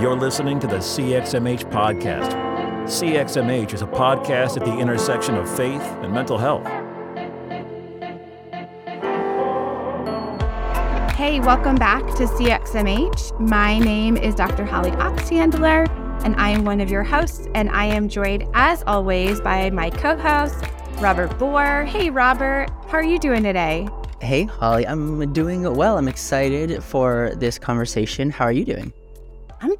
You're listening to the CXMH podcast. CXMH is a podcast at the intersection of faith and mental health. Hey, welcome back to CXMH. My name is Dr. Holly Oxhandler, and I am one of your hosts. And I am joined, as always, by my co host, Robert Vore. Hey, Robert, how are you doing today? Hey, Holly, I'm doing well. I'm excited for this conversation. How are you doing?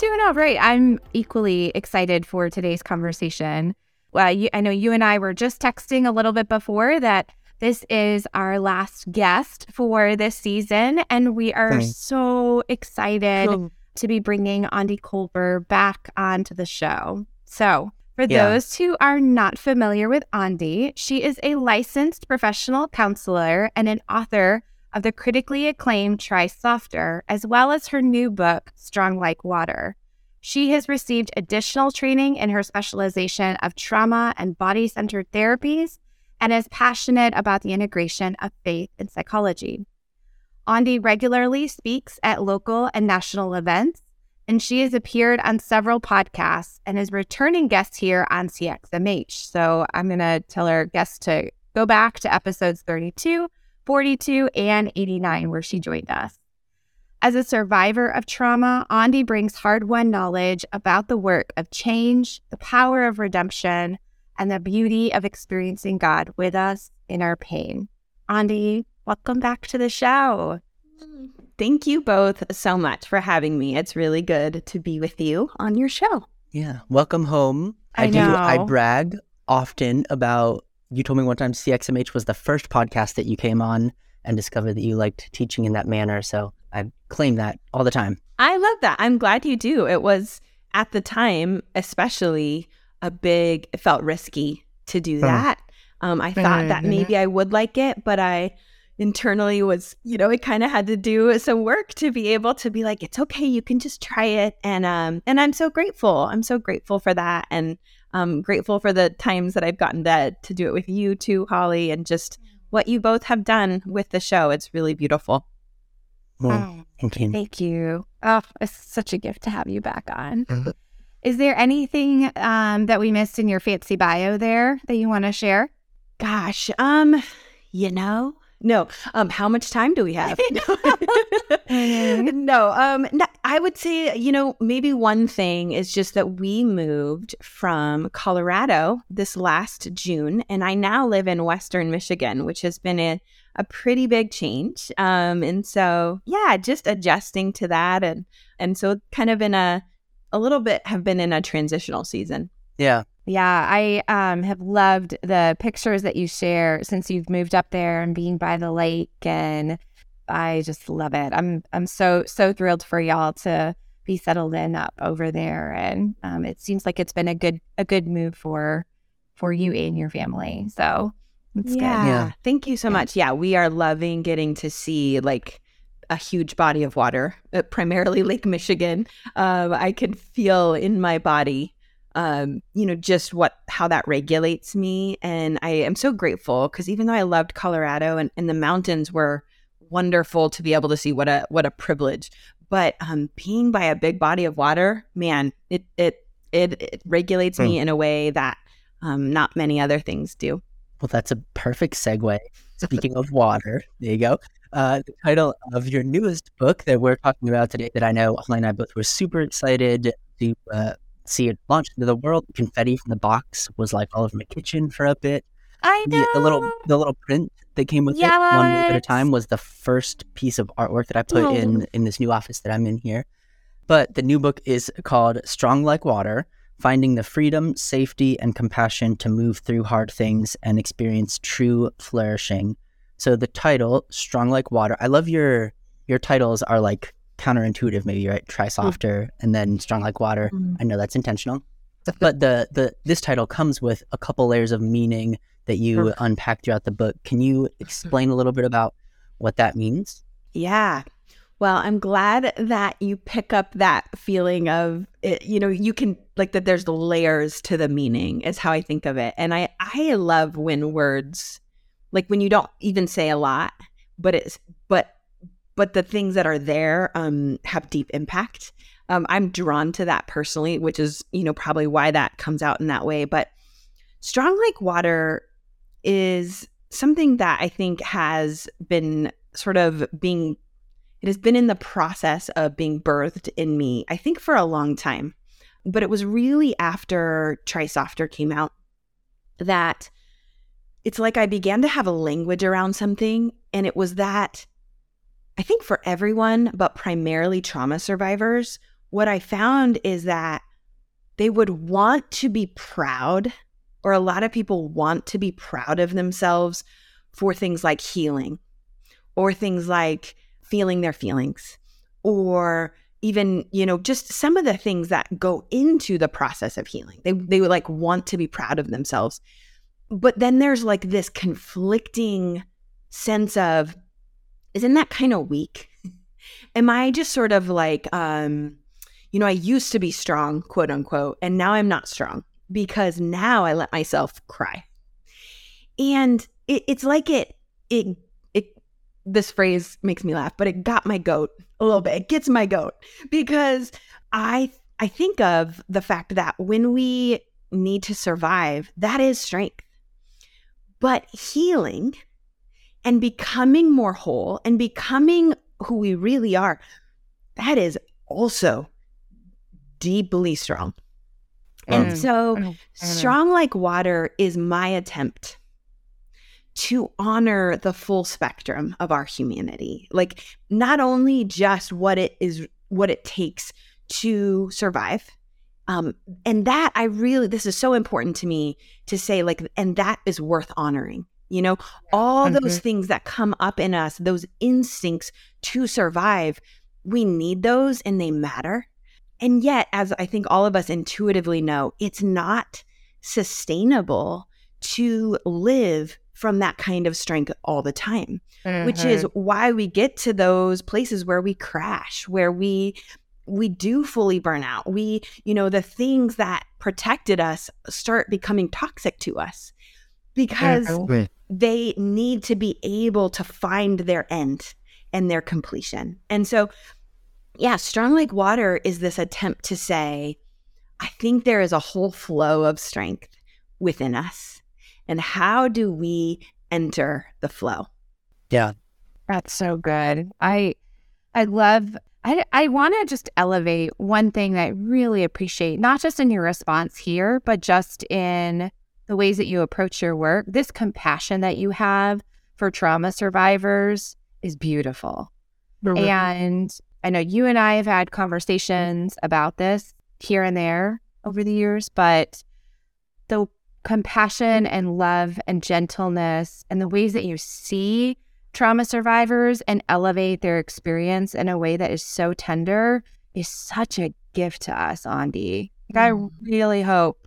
Doing all right. I'm equally excited for today's conversation. Well, you, I know you and I were just texting a little bit before that this is our last guest for this season, and we are Thanks. so excited cool. to be bringing Aundi Kolber back onto the show. So, for yeah. those who are not familiar with Aundi, she is a licensed professional counselor and an author of the critically acclaimed Try Softer, as well as her new book, Strong Like Water. She has received additional training in her specialization of trauma and body centered therapies and is passionate about the integration of faith and psychology. Aundi regularly speaks at local and national events and she has appeared on several podcasts and is returning guest here on CXMH. So I'm going to tell our guests to go back to episodes 32, 42, and 89, where she joined us. As a survivor of trauma, Aundi brings hard won knowledge about the work of change, the power of redemption, and the beauty of experiencing God with us in our pain. Aundi, welcome back to the show. Thank you both so much for having me. It's really good to be with you on your show. Yeah. Welcome home. I, I do I brag often about you told me one time CXMH was the first podcast that you came on and discovered that you liked teaching in that manner. So I claim that all the time. I love that. I'm glad you do. It was at the time, especially a big, it felt risky to do that. Um, I thought that maybe I would like it, but I internally was, you know, it kind of had to do some work to be able to be like, it's okay, you can just try it. And um, and I'm so grateful. I'm so grateful for that. And I'm grateful for the times that I've gotten to to do it with you too, Holly, and just what you both have done with the show. It's really beautiful. Oh, thank you. Thank you. Oh, it's such a gift to have you back on. Mm-hmm. Is there anything um, that we missed in your fancy bio there that you want to share? Gosh, um, you know, no. Um, how much time do we have? no. Um, no, I would say, you know, maybe one thing is just that we moved from Colorado this last June, and I now live in Western Michigan, which has been a, a pretty big change. Um, and so yeah, just adjusting to that, and and so kind of in a a little bit have been in a transitional season. Yeah. Yeah, I um, have loved the pictures that you share since you've moved up there and being by the lake, and I just love it. I'm I'm so so thrilled for y'all to be settled in up over there, and um, it seems like it's been a good a good move for for you and your family. So it's yeah. good. Yeah, thank you so yeah. much. Yeah, we are loving getting to see like a huge body of water, uh, primarily Lake Michigan. Um, I can feel in my body um, you know, just what how that regulates me. And I am so grateful because even though I loved Colorado and, and the mountains were wonderful to be able to see, what a what a privilege. But um, being by a big body of water, man, it it it, it regulates mm. me in a way that um, not many other things do. Well, that's a perfect segue. Speaking of water, there you go. Uh, the title of your newest book that we're talking about today, that I know Holly and I both were super excited to uh, see it launched into the world. Confetti from the box was like all over my kitchen for a bit. I know. The, the little the little print that came with yes. it, one at a time, was the first piece of artwork that I put oh. in in this new office that I'm in here. But the new book is called Strong Like Water: Finding the Freedom, Safety, and Compassion to Move Through Hard Things and Experience True Flourishing. So the title, Strong Like Water. I love your your titles are like counterintuitive maybe right? Try mm. softer and then strong like water. Mm. i know that's intentional. But the the this title comes with a couple layers of meaning that you unpack throughout the book. Can you explain a little bit about what that means? Yeah. Well i'm glad that you pick up that feeling of it, you know you can like that there's layers to the meaning is how i think of it. And i i love when words like when you don't even say a lot but it's but the things that are there um, have deep impact. Um, I'm drawn to that personally, which is, you know, probably why that comes out in that way. But strong like water is something that I think has been sort of being, it has been in the process of being birthed in me, I think for a long time. But it was really after Try Softer came out that it's like I began to have a language around something. And it was that I think for everyone, but primarily trauma survivors, what I found is that they would want to be proud, or a lot of people want to be proud of themselves for things like healing, or things like feeling their feelings, or even you know just some of the things that go into the process of healing. They they would like want to be proud of themselves. But then there's like this conflicting sense of isn't that kind of weak am i just sort of like um you know i used to be strong quote unquote and now i'm not strong because now i let myself cry and it, it's like it it it, this phrase makes me laugh, but it got my goat a little bit. It gets my goat because I I think of the fact that when we need to survive, that is strength. But healing and becoming more whole and becoming who we really are, that is also deeply strong. And mm. so, strong like water is my attempt to honor the full spectrum of our humanity. Like not only just what it is what it takes to survive. Um, and that I really this is so important to me to say like and that is worth honoring. You know, all mm-hmm. those things that come up in us, those instincts to survive, we need those and they matter. And yet, as I think all of us intuitively know, it's not sustainable to live from that kind of strength all the time, mm-hmm. which is mm-hmm. why we get to those places where we crash, where we we do fully burn out. We, you know, the things that protected us start becoming toxic to us because mm-hmm. They need to be able to find their end and their completion. And so, yeah, strong like water is this attempt to say, I think there is a whole flow of strength within us and how do we enter the flow? Yeah. That's so good. I I love I I want to just elevate one thing that I really appreciate, not just in your response here, but just in the ways that you approach your work. This compassion that you have for trauma survivors is beautiful. Mm-hmm. And I know you and I have had conversations about this here and there over the years, but the compassion and love and gentleness and the ways that you see trauma survivors and elevate their experience in a way that is so tender is such a gift to us, Aundi. Like, I mm-hmm. really hope,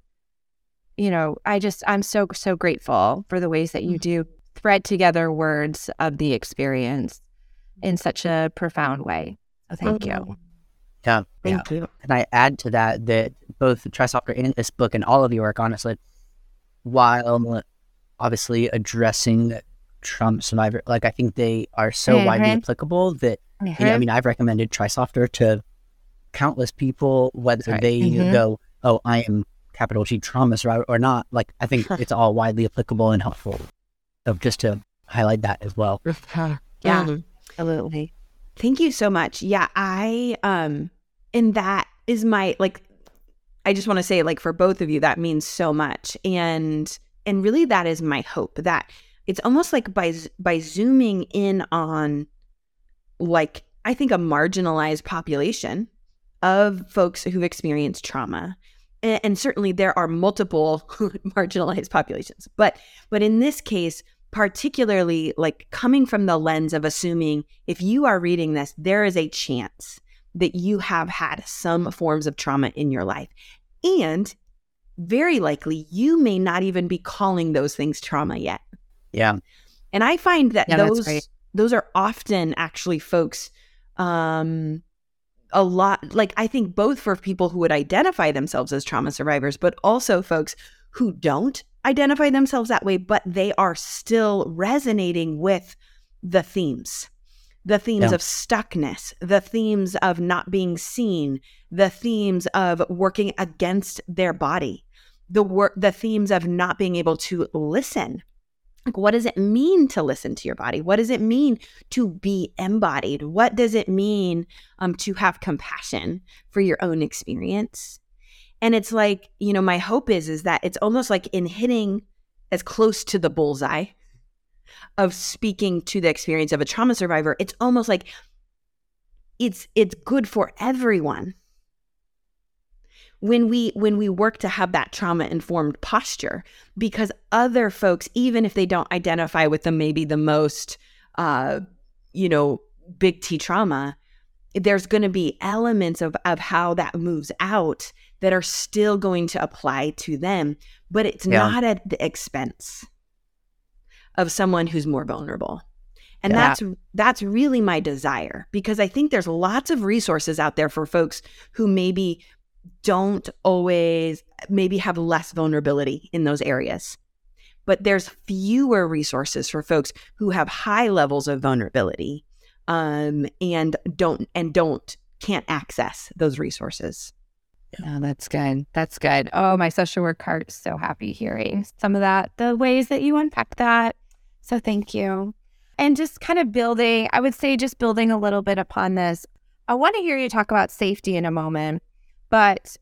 you know, I just, I'm so, so grateful for the ways that you mm-hmm. do thread together words of the experience in such a profound way. So thank you. Mm-hmm. Yeah. Thank yeah. you. And I add to that that both Try Softer in this book and all of your work, honestly, while obviously addressing trauma survivor. Like I think they are so mm-hmm. widely applicable that mm-hmm. you know, I mm-hmm. mean I've recommended Try Softer to countless people, whether right. they mm-hmm. go, "Oh, I am capital G trauma survivor" or not. Like I think it's all widely applicable and helpful. So just to highlight that as well. yeah, absolutely. Thank you so much. Yeah, I um, and that is my like I just want to say like for both of you that means so much and and really that is my hope that it's almost like by by zooming in on like I think a marginalized population of folks who've experienced trauma and, and certainly there are multiple marginalized populations but but in this case particularly like coming from the lens of assuming if you are reading this there is a chance that you have had some forms of trauma in your life. And very likely you may not even be calling those things trauma yet. Yeah. And I find that yeah, those those are often actually folks um a lot like I think both for people who would identify themselves as trauma survivors but also folks who don't identify themselves that way but they are still resonating with the themes the themes yeah. of stuckness, the themes of not being seen, the themes of working against their body, the work, the themes of not being able to listen. Like, what does it mean to listen to your body? What does it mean to be embodied? What does it mean um, to have compassion for your own experience? And it's like, you know, my hope is is that it's almost like in hitting as close to the bullseye of speaking to the experience of a trauma survivor, it's almost like it's it's good for everyone when we when we work to have that trauma informed posture because other folks even if they don't identify with the maybe the most uh you know big T trauma there's going to be elements of of how that moves out that are still going to apply to them but it's yeah. not at the expense of someone who's more vulnerable. And yeah. that's that's really my desire because I think there's lots of resources out there for folks who maybe don't always maybe have less vulnerability in those areas. But there's fewer resources for folks who have high levels of vulnerability um, and don't and don't can't access those resources. Oh, that's good. That's good. Oh, my social work heart is so happy hearing some of that, the ways that you unpack that. So thank you. And just kind of building, I would say, just building a little bit upon this. I want to hear you talk about safety in a moment. But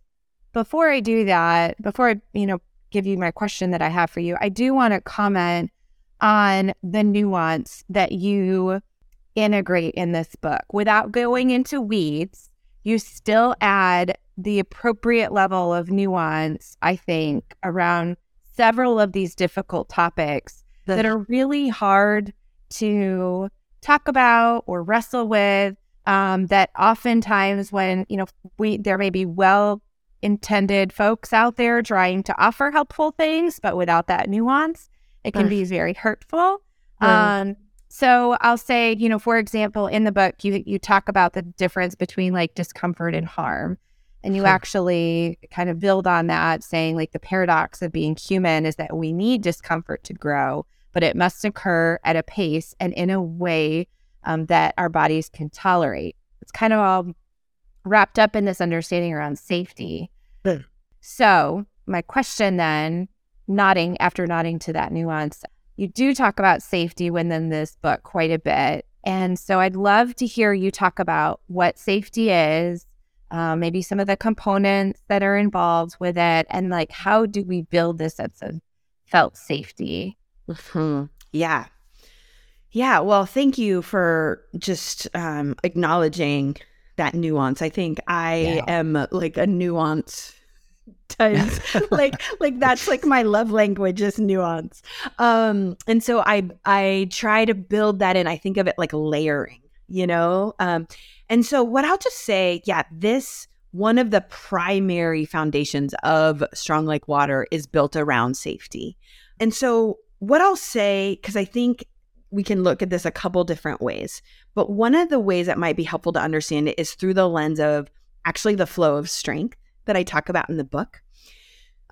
before I do that, before I, you know, give you my question that I have for you, I do want to comment on the nuance that you integrate in this book. Without going into weeds, you still add the appropriate level of nuance, I think, around several of these difficult topics that are really hard to talk about or wrestle with. Um, that oftentimes, when you know, we there may be well intended folks out there trying to offer helpful things, but without that nuance, it can be very hurtful. Um, so I'll say, you know, for example, in the book, you you talk about the difference between like discomfort and harm. And you actually kind of build on that, saying like the paradox of being human is that we need discomfort to grow, but it must occur at a pace and in a way um, that our bodies can tolerate. It's kind of all wrapped up in this understanding around safety. Mm. So, my question then, nodding after nodding to that nuance, you do talk about safety within this book quite a bit. And so, I'd love to hear you talk about what safety is, uh, maybe some of the components that are involved with it, and like how do we build this sense of felt safety Mm-hmm. Yeah. Yeah. Well, thank you for just um, acknowledging that nuance. I think I yeah. am like a nuance times like like that's like my love language is nuance um and so i i try to build that in i think of it like layering you know um and so what i'll just say yeah this one of the primary foundations of strong like water is built around safety and so what I'll say, because I think we can look at this a couple different ways, but one of the ways that might be helpful to understand it is through the lens of actually the flow of strength that I talk about in the book.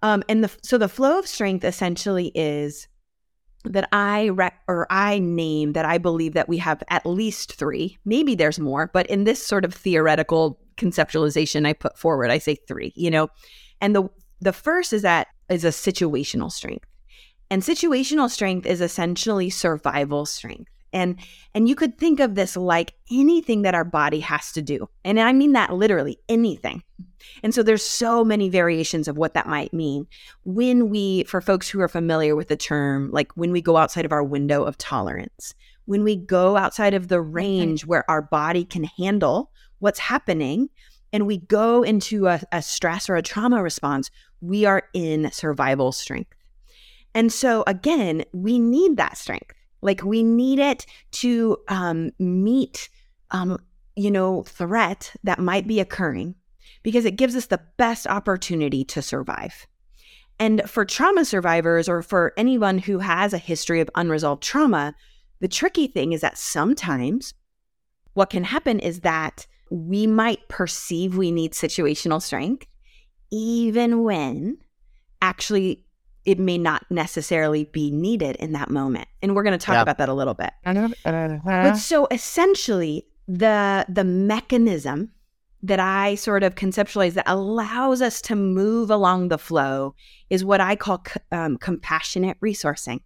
Um, and the so the flow of strength essentially is that I rec- or I name that I believe that we have at least three. Maybe there's more, but in this sort of theoretical conceptualization I put forward, I say three. You know, and the the first is that is a situational strength. And situational strength is essentially survival strength. And and you could think of this like anything that our body has to do. And I mean that literally anything. And so there's so many variations of what that might mean. When we for folks who are familiar with the term, like when we go outside of our window of tolerance, when we go outside of the range where our body can handle what's happening and we go into a, a stress or a trauma response, we are in survival strength. And so, again, we need that strength. Like we need it to um, meet, um, you know, threat that might be occurring because it gives us the best opportunity to survive. And for trauma survivors or for anyone who has a history of unresolved trauma, the tricky thing is that sometimes what can happen is that we might perceive we need situational strength, even when actually it may not necessarily be needed in that moment. And we're going to talk yeah. about that a little bit. But so essentially, the the mechanism that I sort of conceptualize that allows us to move along the flow is what I call um, compassionate resourcing.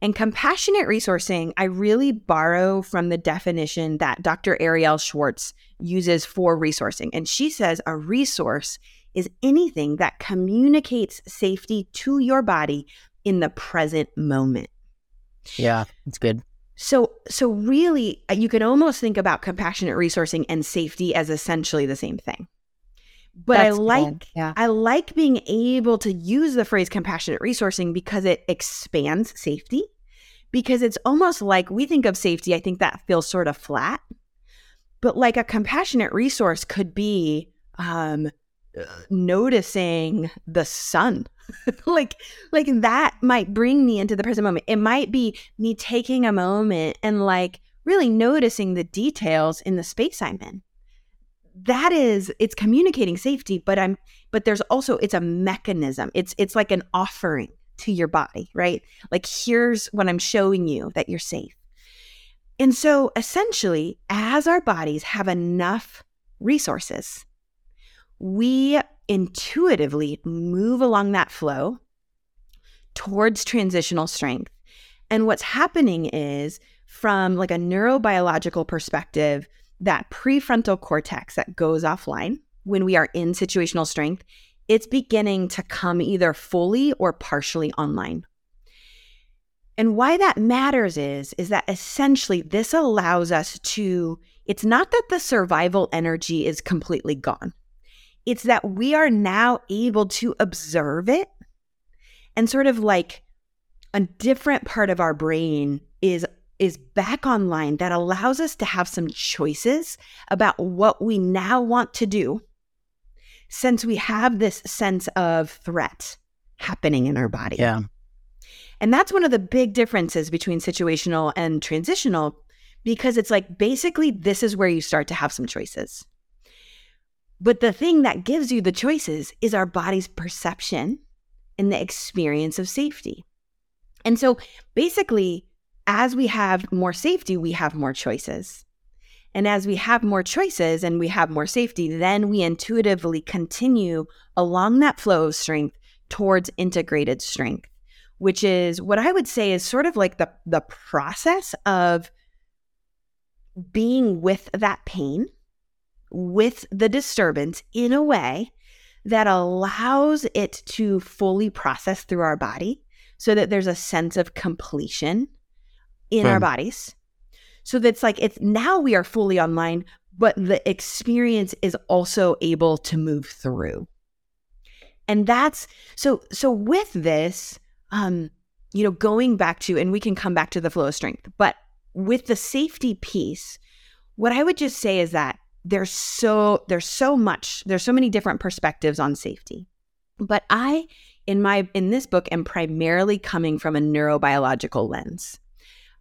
And compassionate resourcing, I really borrow from the definition that Dr. Arielle Schwartz uses for resourcing. And she says a resource is anything that communicates safety to your body in the present moment. Yeah, it's good. So so really uh, you can almost think about compassionate resourcing and safety as essentially the same thing. But That's I like yeah. I like being able to use the phrase compassionate resourcing because it expands safety. Because it's almost like we think of safety, I think that feels sort of flat. But like a compassionate resource could be um, noticing the sun. Like like that might bring me into the present moment. It might be me taking a moment and like really noticing the details in the space i'm in. That is it's communicating safety but i'm but there's also it's a mechanism. It's it's like an offering to your body right? Like here's what i'm showing you that you're safe. And so essentially as our bodies have enough resources we intuitively move along that flow towards transitional strength. And what's happening is from like a neurobiological perspective, that prefrontal cortex that goes offline when we are in situational strength, it's beginning to come either fully or partially online. And why that matters is is that essentially this allows us to it's not that the survival energy is completely gone. It's that we are now able to observe it and sort of like a different part of our brain is is back online that allows us to have some choices about what we now want to do since we have this sense of threat happening in our body. Yeah. And that's one of the big differences between situational and transitional because it's like basically this is where you start to have some choices. But the thing that gives you the choices is our body's perception and the experience of safety. And so basically, as we have more safety, we have more choices. And as we have more choices and we have more safety, then we intuitively continue along that flow of strength towards integrated strength, which is what I would say is sort of like the, the process of being with that pain with the disturbance in a way that allows it to fully process through our body so that there's a sense of completion in our bodies. So that's like it's now we are fully online, but the experience is also able to move through. And that's so so with this, um, you know, going back to, and we can come back to the flow of strength, but with the safety piece, what I would just say is that there's so there's so much there's so many different perspectives on safety. But i in my in this book am primarily coming from a neurobiological lens.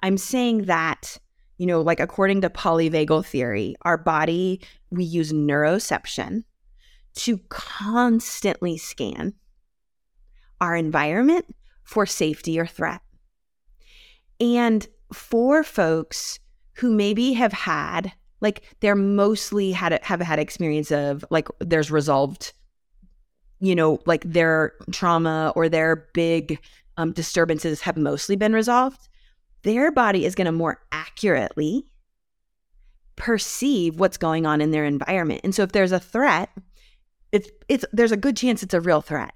I'm saying that you know like according to polyvagal theory our body we use neuroception to constantly scan our environment for safety or threat. And for folks who maybe have had like they're mostly had have had experience of like there's resolved you know like their trauma or their big um, disturbances have mostly been resolved. Their body is going to more accurately perceive what's going on in their environment. And so if there's a threat it's it's there's a good chance it's a real threat.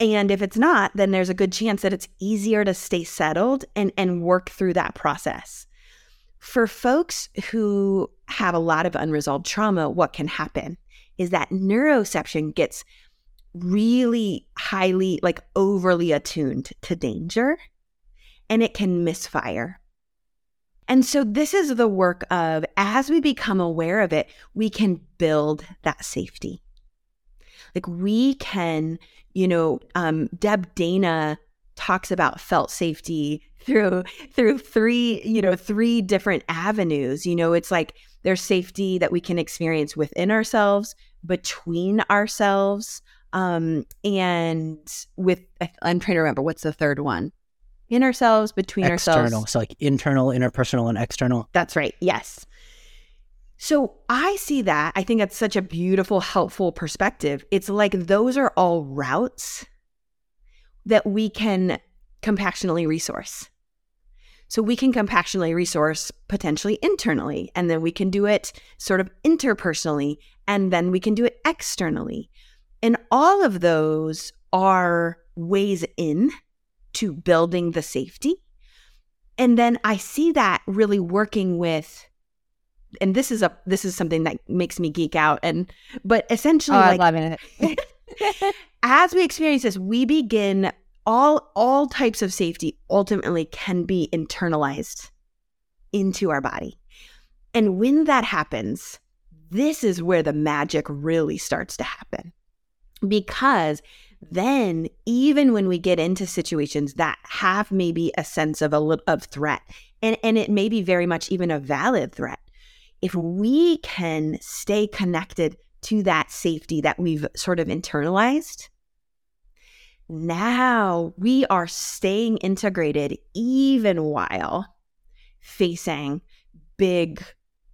And if it's not then there's a good chance that it's easier to stay settled and and work through that process for folks who have a lot of unresolved trauma, what can happen is that neuroception gets really highly, like overly attuned to danger and it can misfire. And so, this is the work of as we become aware of it, we can build that safety. Like we can, you know, um, Deb Dana talks about felt safety through through three you know three different avenues you know it's like there's safety that we can experience within ourselves between ourselves Um, and with, I'm trying to remember what's the third one in ourselves, between external. ourselves. External so like internal, interpersonal, and external. That's right. Yes. So I see that. I think that's such a beautiful, helpful perspective. It's like those are all routes that we can compassionately resource. So we can compassionately resource potentially internally, and then we can do it sort of interpersonally, and then we can do it externally. And all of those are ways in to building the safety. And then I see that really working with and this is a this is something that makes me geek out and but essentially oh, like, I love it. as we experience this, we begin all all types of safety ultimately can be internalized into our body. And when that happens, this is where the magic really starts to happen. Because then even when we get into situations that have maybe a sense of a of threat and and it may be very much even a valid threat if we can stay connected to that safety that we've sort of internalized now we are staying integrated even while facing big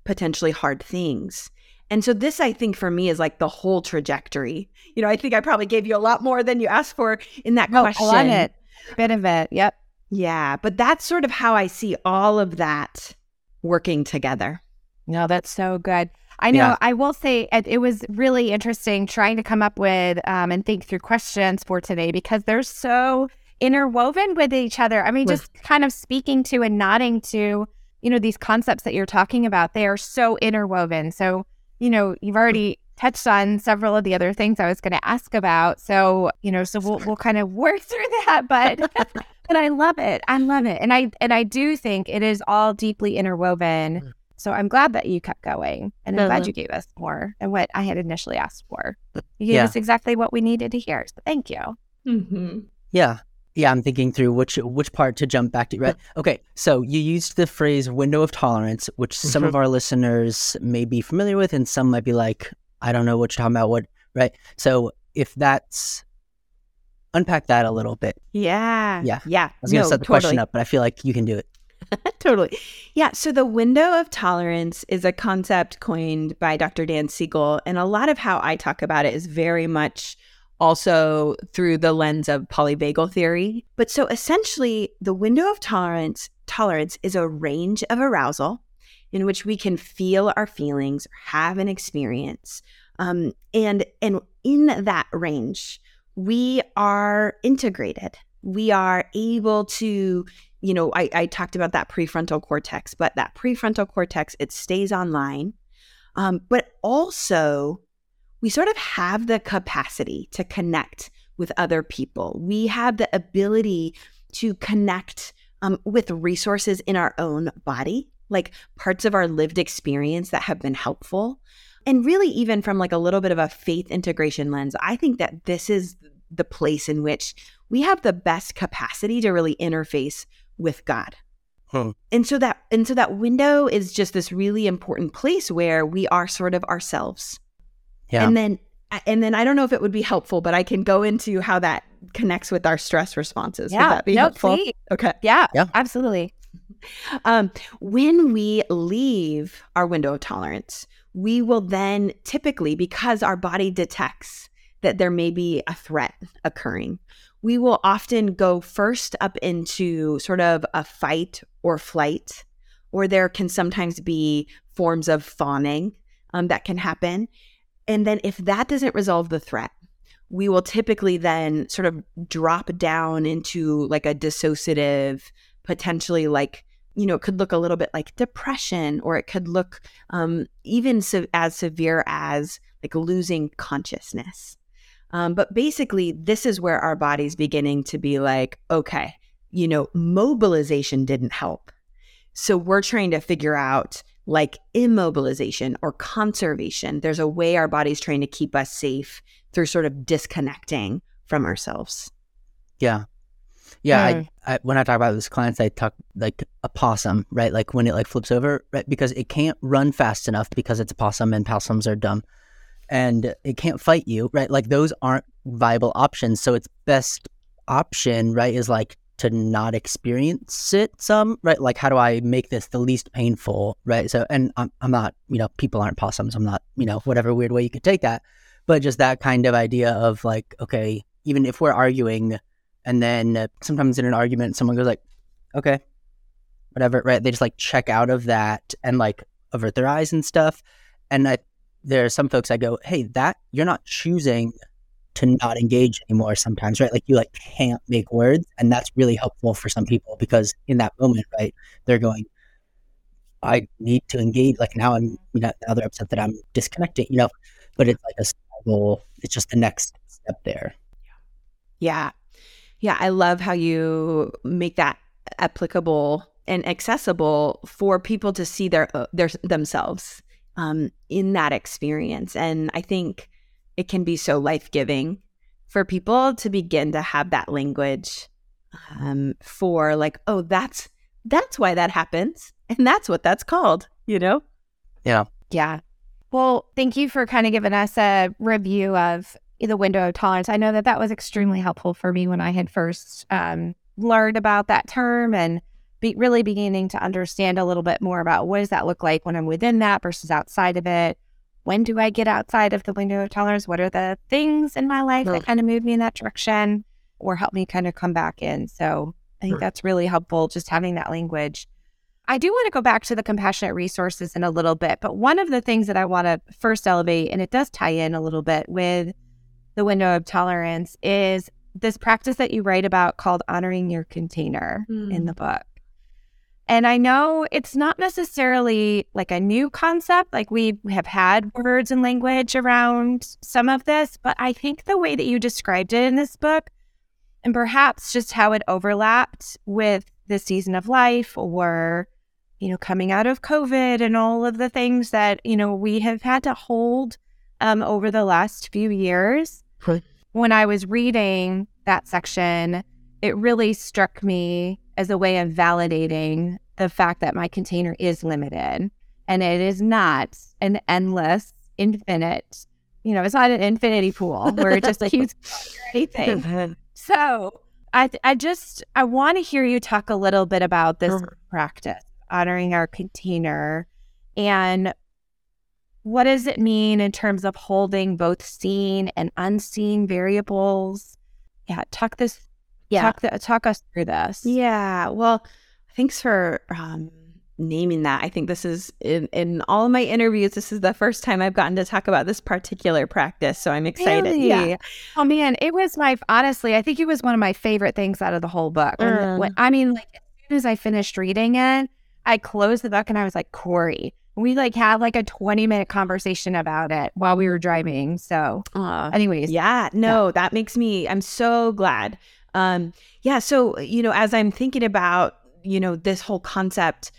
potentially hard things and so this I think for me is like the whole trajectory. You know, I think I probably gave you a lot more than you asked for in that oh, question. I love it. Bit of it. Yep. Yeah, but that's sort of how I see all of that working together. No, that's so good. I know. Yeah. I will say it, it, was really interesting trying to come up with um, and think through questions for today because they're so interwoven with each other. I mean, with- just kind of speaking to and nodding to, you know, these concepts that you're talking about, they are so interwoven. So you know, you've already touched on several of the other things I was going to ask about. So, you know, so we'll we'll kind of work through that, but but I love it. I love it. And I and I do think it is all deeply interwoven. So I'm glad that you kept going and I'm glad you gave us more than what I had initially asked for. You gave yeah. us exactly what we needed to hear. So thank you. Mm-hmm. Yeah. Yeah, I'm thinking through which which part to jump back to. Right. Okay. So you used the phrase window of tolerance, which some of mm-hmm. our listeners may be familiar with, and some might be like, I don't know what you're talking about. What right? So if that's unpack that a little bit. Yeah. Yeah. Yeah. I was gonna no, set the totally. question up, but I feel like you can do it. totally. Yeah. So the window of tolerance is a concept coined by Dr. Dan Siegel. And a lot of how I talk about it is very much also through the lens of polyvagal theory. But so essentially, the window of tolerance tolerance is a range of arousal in which we can feel our feelings, or have an experience, um, and and in that range, we are integrated. We are able to, you know, I, I talked about that prefrontal cortex, but that prefrontal cortex it stays online, um, but also we sort of have the capacity to connect with other people. We have the ability to connect um, with resources in our own body, like parts of our lived experience that have been helpful. And really, even from like a little bit of a faith integration lens, I think that this is the place in which we have the best capacity to really interface with God. Huh. And so that and so that window is just this really important place where we are sort of ourselves yeah. And then and then I don't know if it would be helpful, but I can go into how that connects with our stress responses. Yeah. Would that be no, helpful? Please. Okay. Yeah. Yeah. Absolutely. Um, when we leave our window of tolerance, we will then typically, because our body detects that there may be a threat occurring, we will often go first up into sort of a fight or flight, or there can sometimes be forms of fawning um, that can happen. And then if that doesn't resolve the threat, we will typically then sort of drop down into like a dissociative, potentially like, you know, it could look a little bit like depression, or it could look um, even as severe as like losing consciousness. Um, but basically, this is where our body's beginning to be like, okay, you know, mobilization didn't help. So we're trying to figure out like immobilization or conservation. There's a way our body's trying to keep us safe through sort of disconnecting from ourselves. Yeah. Yeah, mm. I, I, when I talk about this clients, I talk like a possum, right? Like when it like flips over, right? Because it can't run fast enough because it's a possum and possums are dumb, and it can't fight you, right? Like those aren't viable options. So its best option, right, is like to not experience it some, right? Like, how do I make this the least painful, right? So, and I'm, I'm not, you know, people aren't possums. I'm not, you know, whatever weird way you could take that. But just that kind of idea of like, okay, even if we're arguing and then sometimes in an argument, someone goes like, okay, whatever, right? They just like check out of that and like avert their eyes and stuff. And I, there are some folks I go, hey, that you're not choosing to not engage anymore sometimes, right? Like you like can't make words. And that's really helpful for some people because in that moment, right, they're going, I need to engage. Like now I'm, you know, now they're upset that I'm disconnecting, you know, but it's like a struggle. It's just the next step there. Yeah. Yeah. I love how you make that applicable and accessible for people to see their, uh, their themselves um, in that experience. And I think it can be so life giving for people to begin to have that language um, for like, oh, that's that's why that happens, and that's what that's called. You know? Yeah. Yeah. Well, thank you for kind of giving us a review of the window of tolerance. I know that that was extremely helpful for me when I had first um, learned about that term and be really beginning to understand a little bit more about what does that look like when I'm within that versus outside of it. When do I get outside of the window of tolerance? What are the things in my life that kind of move me in that direction or help me kind of come back in? So I think that's really helpful just having that language. I do want to go back to the compassionate resources in a little bit, but one of the things that I want to first elevate, and it does tie in a little bit with the window of tolerance, is this practice that you write about called honoring your container mm. in the book. And I know it's not necessarily like a new concept, like we have had words and language around some of this, but I think the way that you described it in this book, and perhaps just how it overlapped with the season of life or, you know, coming out of COVID and all of the things that, you know, we have had to hold um, over the last few years. Right. When I was reading that section, it really struck me as a way of validating the fact that my container is limited and it is not an endless, infinite, you know, it's not an infinity pool where it just keeps anything. so I, I just, I want to hear you talk a little bit about this sure. practice, honoring our container and what does it mean in terms of holding both seen and unseen variables? Yeah, talk this yeah. Talk, the, talk us through this. Yeah. Well, thanks for um, naming that. I think this is in, in all of my interviews, this is the first time I've gotten to talk about this particular practice. So I'm excited. Really? Yeah. Oh man, it was my honestly, I think it was one of my favorite things out of the whole book. When, when, I mean, like as soon as I finished reading it, I closed the book and I was like, Corey. We like had like a 20 minute conversation about it while we were driving. So, uh, anyways. Yeah, no, yeah. that makes me, I'm so glad um, yeah. So, you know, as I'm thinking about, you know, this whole concept,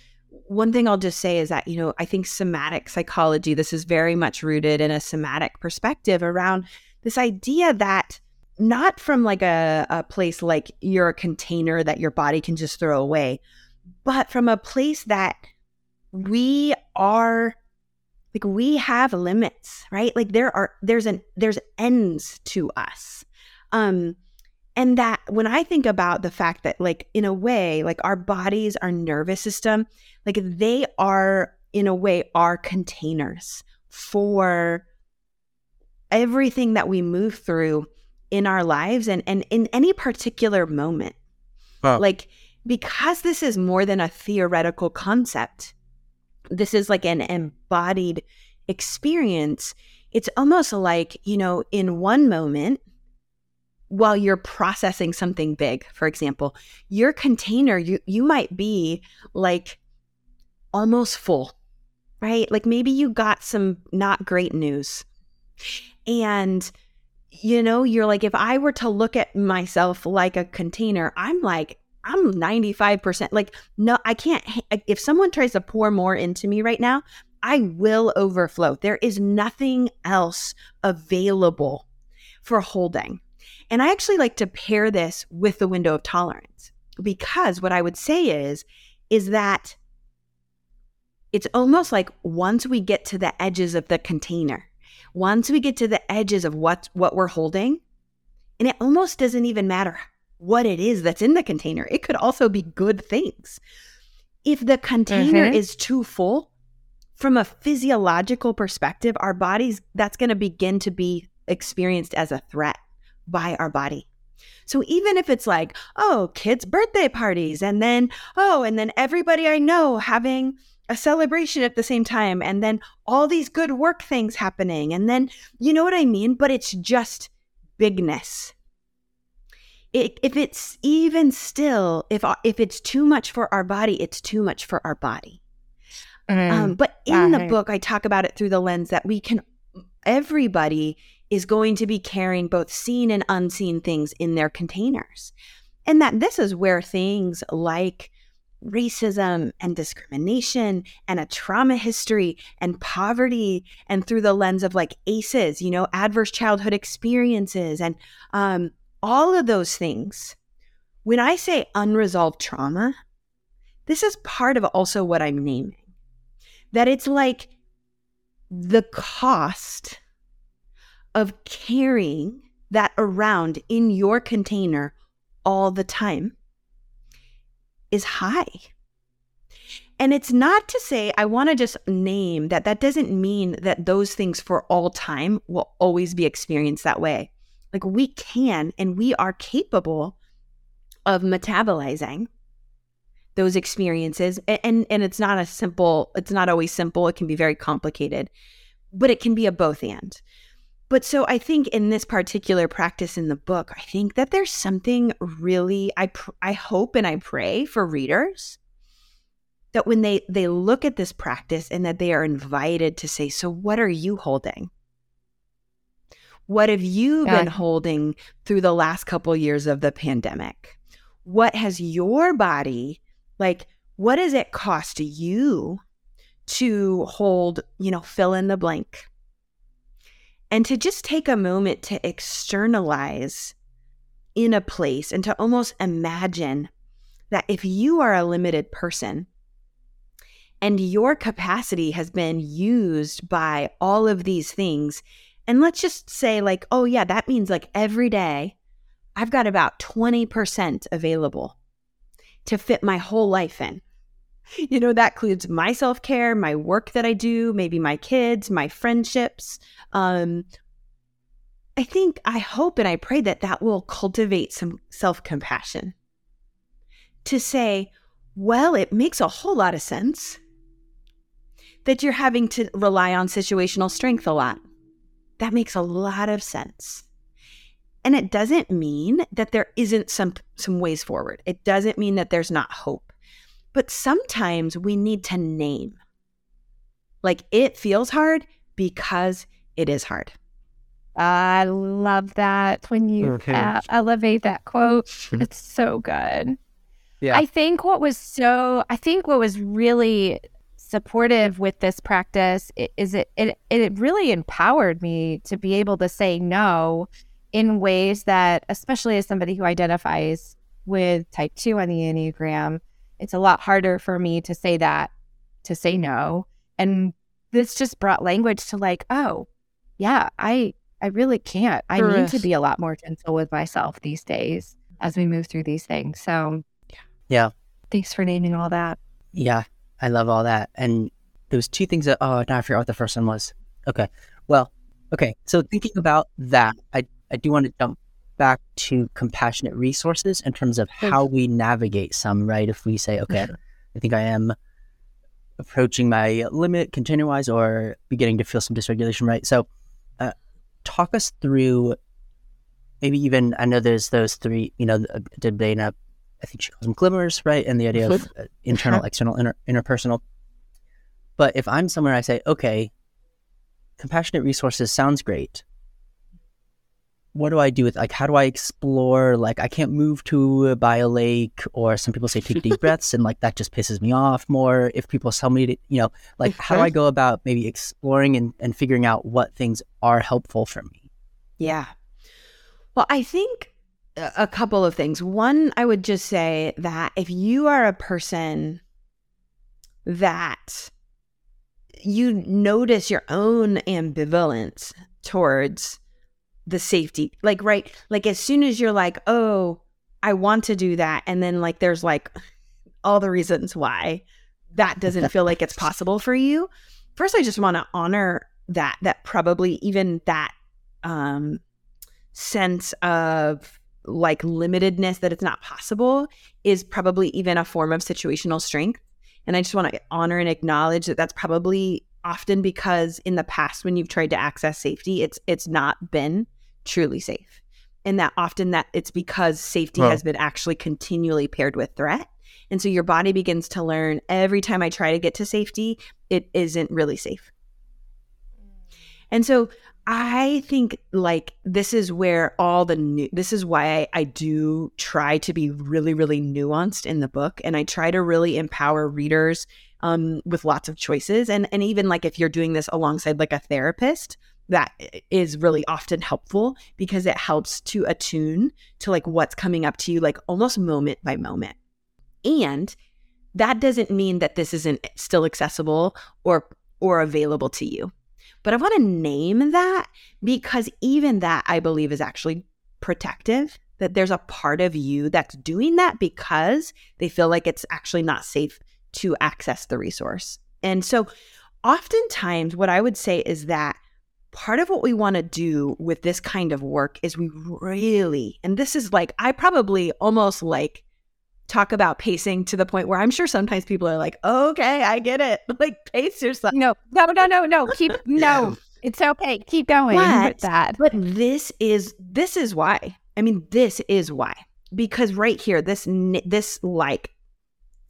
one thing I'll just say is that, you know, I think somatic psychology, this is very much rooted in a somatic perspective around this idea that not from like a, a place like you're a container that your body can just throw away, but from a place that we are like we have limits right like there are there's an there's ends to us um and that when I think about the fact that, like, in a way, like our bodies, our nervous system, like they are, in a way, our containers for everything that we move through in our lives and, and in any particular moment. Wow. Like, because this is more than a theoretical concept, this is like an embodied experience. It's almost like, you know, in one moment, while you're processing something big for example your container you you might be like almost full right? Like maybe you got some not great news. And you know you're like if i were to look at myself like a container i'm like i'm 95% like no i can't if someone tries to pour more into me right now i will overflow. There is nothing else available for holding and I actually like to pair this with the window of tolerance because what I would say is is that it's almost like once we get to the edges of the container, once we get to the edges of what what we're holding, And it almost doesn't even matter what it is that's in the container. It could also be good things. If the container mm-hmm. is too full, from a physiological perspective, our bodies, that's going to begin to be experienced as a threat by our body. So even if it's like, oh, kids' birthday parties, and then, oh, and then everybody I know having a celebration at the same time, and then all these good work things happening, and then, you know what I mean? But it's just bigness. It, if it's even still, if if it's too much for our body, it's too much for our body. Mm, um, but in the book, I talk about it through the lens that we can, everybody is going to be carrying both seen and unseen things in their containers. And that this is where things like racism and discrimination and a trauma history and poverty and through the lens of like ACEs, you know, adverse childhood experiences and um, all of those things. When I say unresolved trauma, this is part of also what I'm naming. That it's like the cost of carrying that around in your container all the time is high. And it's not to say, I want to just name that that doesn't mean that those things for all time will always be experienced that way. Like we can and we are capable of metabolizing those experiences and and it's not a simple it's not always simple it can be very complicated but it can be a both and but so I think in this particular practice in the book, I think that there's something really I pr- I hope and I pray for readers that when they they look at this practice and that they are invited to say, "So what are you holding?" What have you yeah. been holding through the last couple years of the pandemic? What has your body like what does it cost you to hold, you know, fill in the blank? And to just take a moment to externalize in a place and to almost imagine that if you are a limited person and your capacity has been used by all of these things, and let's just say, like, oh, yeah, that means like every day I've got about 20% available to fit my whole life in. You know, that includes my self care, my work that I do, maybe my kids, my friendships. Um, I think, I hope, and I pray that that will cultivate some self compassion to say, well, it makes a whole lot of sense that you're having to rely on situational strength a lot. That makes a lot of sense. And it doesn't mean that there isn't some some ways forward. It doesn't mean that there's not hope. But sometimes we need to name. Like it feels hard because it is hard. I love that when you okay. uh, elevate that quote. it's so good. Yeah. I think what was so, I think what was really supportive with this practice is it, it, it really empowered me to be able to say no in ways that, especially as somebody who identifies with type two on the Enneagram, it's a lot harder for me to say that, to say no. And this just brought language to like, oh, yeah, I I really can't. I need to be a lot more gentle with myself these days as we move through these things. So yeah. Thanks for naming all that. Yeah. I love all that. And there was two things that oh now I forgot what the first one was. Okay. Well, okay. So thinking about that, I I do want to jump back to compassionate resources in terms of how we navigate some, right? If we say, okay, I think I am approaching my limit container wise or beginning to feel some dysregulation, right? So, uh, talk us through maybe even, I know there's those three, you know, Deb Dana, I think she calls them glimmers, right? And the idea of uh, internal, external, inter- interpersonal. But if I'm somewhere, I say, okay, compassionate resources sounds great what do I do with like how do I explore like I can't move to by a lake or some people say take deep breaths and like that just pisses me off more if people tell me to you know like how do I go about maybe exploring and, and figuring out what things are helpful for me? Yeah. Well I think a couple of things. One I would just say that if you are a person that you notice your own ambivalence towards the safety. Like, right, like as soon as you're like, oh, I want to do that, and then like there's like all the reasons why that doesn't feel like it's possible for you. First, I just want to honor that that probably even that um sense of like limitedness that it's not possible is probably even a form of situational strength. And I just want to honor and acknowledge that that's probably often because in the past when you've tried to access safety, it's it's not been truly safe. And that often that it's because safety has been actually continually paired with threat. And so your body begins to learn every time I try to get to safety, it isn't really safe. And so I think like this is where all the new this is why I, I, do try to be really, really nuanced in the book. And I try to really empower readers um, with lots of choices. And and even like if you're doing this alongside like a therapist, that is really often helpful because it helps to attune to like what's coming up to you like almost moment by moment. And that doesn't mean that this isn't still accessible or or available to you. But I want to name that because even that I believe is actually protective that there's a part of you that's doing that because they feel like it's actually not safe to access the resource. And so, oftentimes, what I would say is that part of what we want to do with this kind of work is we really, and this is like, I probably almost like talk about pacing to the point where I'm sure sometimes people are like, okay, I get it. Like, pace yourself. No, no, no, no, no. Keep, no, it's okay. Keep going but, with that. But this is, this is why. I mean, this is why. Because right here, this, this like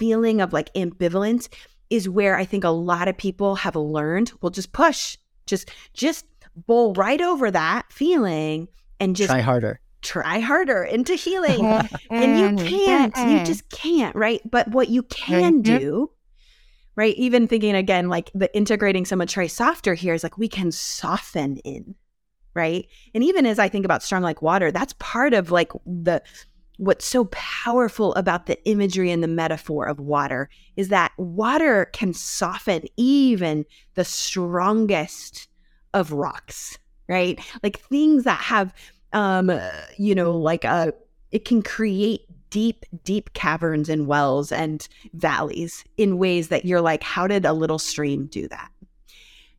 feeling of like ambivalence is where I think a lot of people have learned, well, just push, just, just bowl right over that feeling and just try harder try harder into healing. Mm-hmm. and you mm-hmm. can't, you mm-hmm. just can't, right? But what you can do, right? Even thinking again, like the integrating someone try softer here is like we can soften in, right? And even as I think about strong like water, that's part of like the what's so powerful about the imagery and the metaphor of water is that water can soften even the strongest of rocks, right? Like things that have, um, you know, like a, uh, it can create deep, deep caverns and wells and valleys in ways that you're like, how did a little stream do that?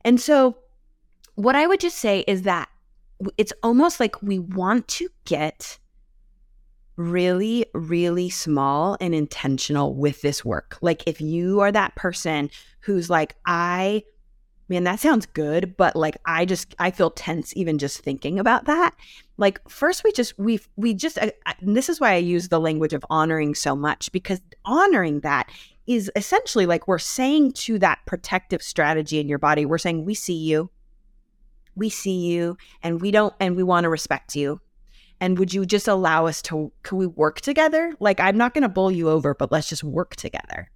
And so, what I would just say is that it's almost like we want to get really, really small and intentional with this work. Like, if you are that person who's like, I, man, that sounds good, but like, I just, I feel tense even just thinking about that. Like, first, we just, we, we just, uh, this is why I use the language of honoring so much because honoring that is essentially like we're saying to that protective strategy in your body, we're saying, we see you. We see you and we don't, and we want to respect you and would you just allow us to can we work together? Like i'm not going to bowl you over but let's just work together.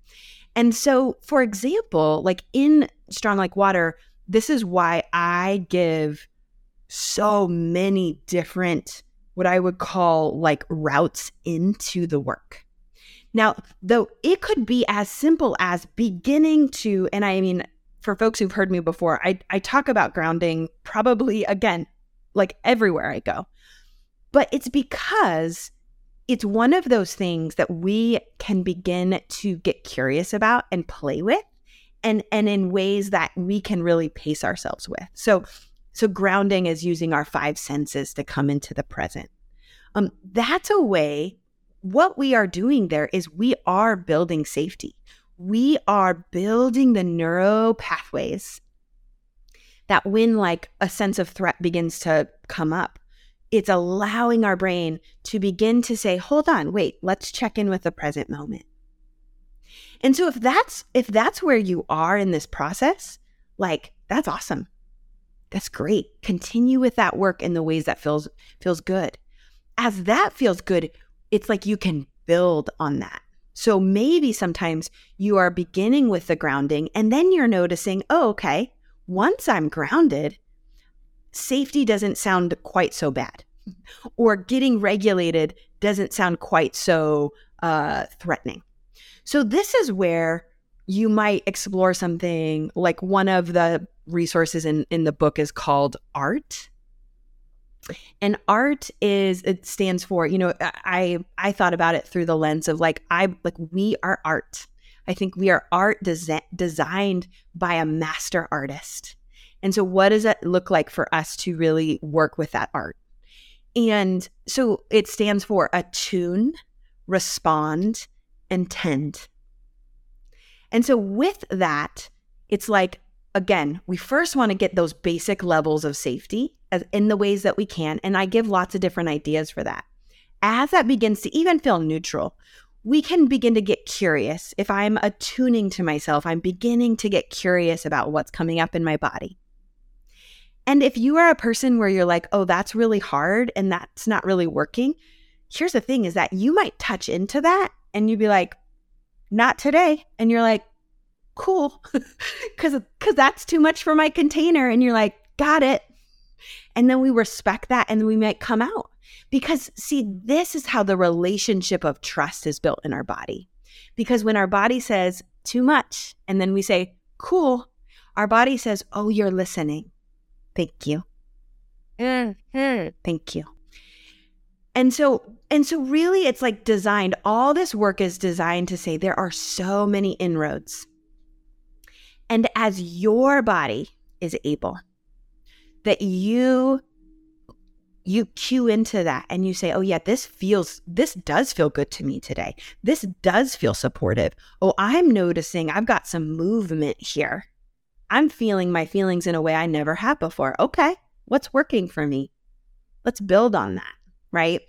And so for example like in strong like water this is why i give so many different what i would call like routes into the work. Now though it could be as simple as beginning to and i mean for folks who've heard me before i, I talk about grounding probably again like everywhere i go but it's because it's one of those things that we can begin to get curious about and play with and and in ways that we can really pace ourselves with. So so grounding is using our five senses to come into the present. Um that's a way what we are doing there is we are building safety. We are building the neuro pathways that when like a sense of threat begins to come up, it's allowing our brain to begin to say, hold on, wait, let's check in with the present moment. And so if that's if that's where you are in this process, like that's awesome. That's great. Continue with that work in the ways that feels feels good. As that feels good, it's like you can build on that. So maybe sometimes you are beginning with the grounding and then you're noticing, oh, okay, once I'm grounded, safety doesn't sound quite so bad, or getting regulated doesn't sound quite so uh, threatening. So, this is where you might explore something like one of the resources in, in the book is called art. And art is it stands for, you know, I I thought about it through the lens of like I like we are art. I think we are art desi- designed by a master artist. And so what does that look like for us to really work with that art? And so it stands for attune, respond, and tend. And so with that, it's like again, we first want to get those basic levels of safety as, in the ways that we can. And I give lots of different ideas for that. As that begins to even feel neutral, we can begin to get curious. If I'm attuning to myself, I'm beginning to get curious about what's coming up in my body. And if you are a person where you're like, oh, that's really hard and that's not really working, here's the thing is that you might touch into that and you'd be like, not today. And you're like, cool because because that's too much for my container. And you're like got it. And then we respect that and we might come out because see this is how the relationship of trust is built in our body. Because when our body says too much and then we say cool our body says oh you're listening thank you mm-hmm. thank you and so and so really it's like designed all this work is designed to say there are so many inroads and as your body is able, that you you cue into that and you say, "Oh yeah, this feels this does feel good to me today. This does feel supportive. Oh, I'm noticing I've got some movement here. I'm feeling my feelings in a way I never have before. Okay, what's working for me? Let's build on that." Right?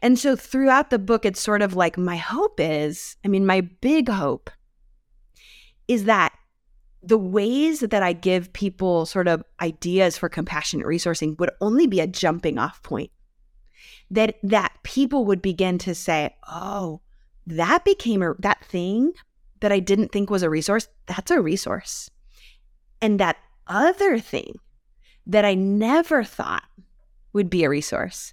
And so throughout the book it's sort of like my hope is, I mean, my big hope is that the ways that I give people sort of ideas for compassionate resourcing would only be a jumping off point. That that people would begin to say, "Oh, that became a that thing that I didn't think was a resource, that's a resource." And that other thing that I never thought would be a resource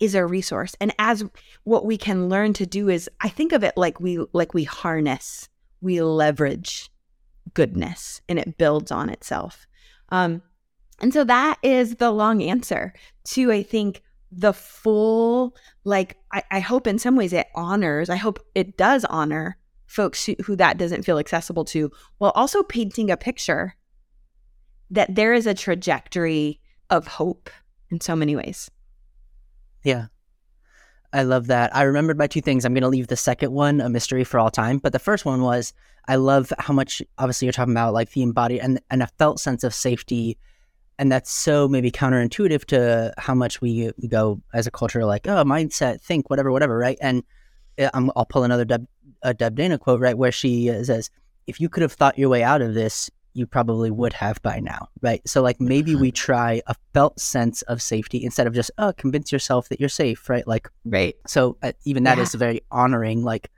is a resource. And as what we can learn to do is I think of it like we like we harness, we leverage goodness and it builds on itself. Um, and so that is the long answer to, I think, the full, like, I, I hope in some ways it honors, I hope it does honor folks who, who that doesn't feel accessible to, while also painting a picture that there is a trajectory of hope in so many ways. Yeah. I love that. I remembered my two things. I'm going to leave the second one a mystery for all time. But the first one was I love how much, obviously, you're talking about like the embodied and, and a felt sense of safety. And that's so maybe counterintuitive to how much we, we go as a culture, like, oh, mindset, think, whatever, whatever, right? And uh, i will pull another Deb, a Deb Dana quote, right? Where she uh, says, if you could have thought your way out of this, you probably would have by now, right? So like maybe we try a felt sense of safety instead of just oh convince yourself that you're safe, right? Like right. So uh, even that yeah. is very honoring. Like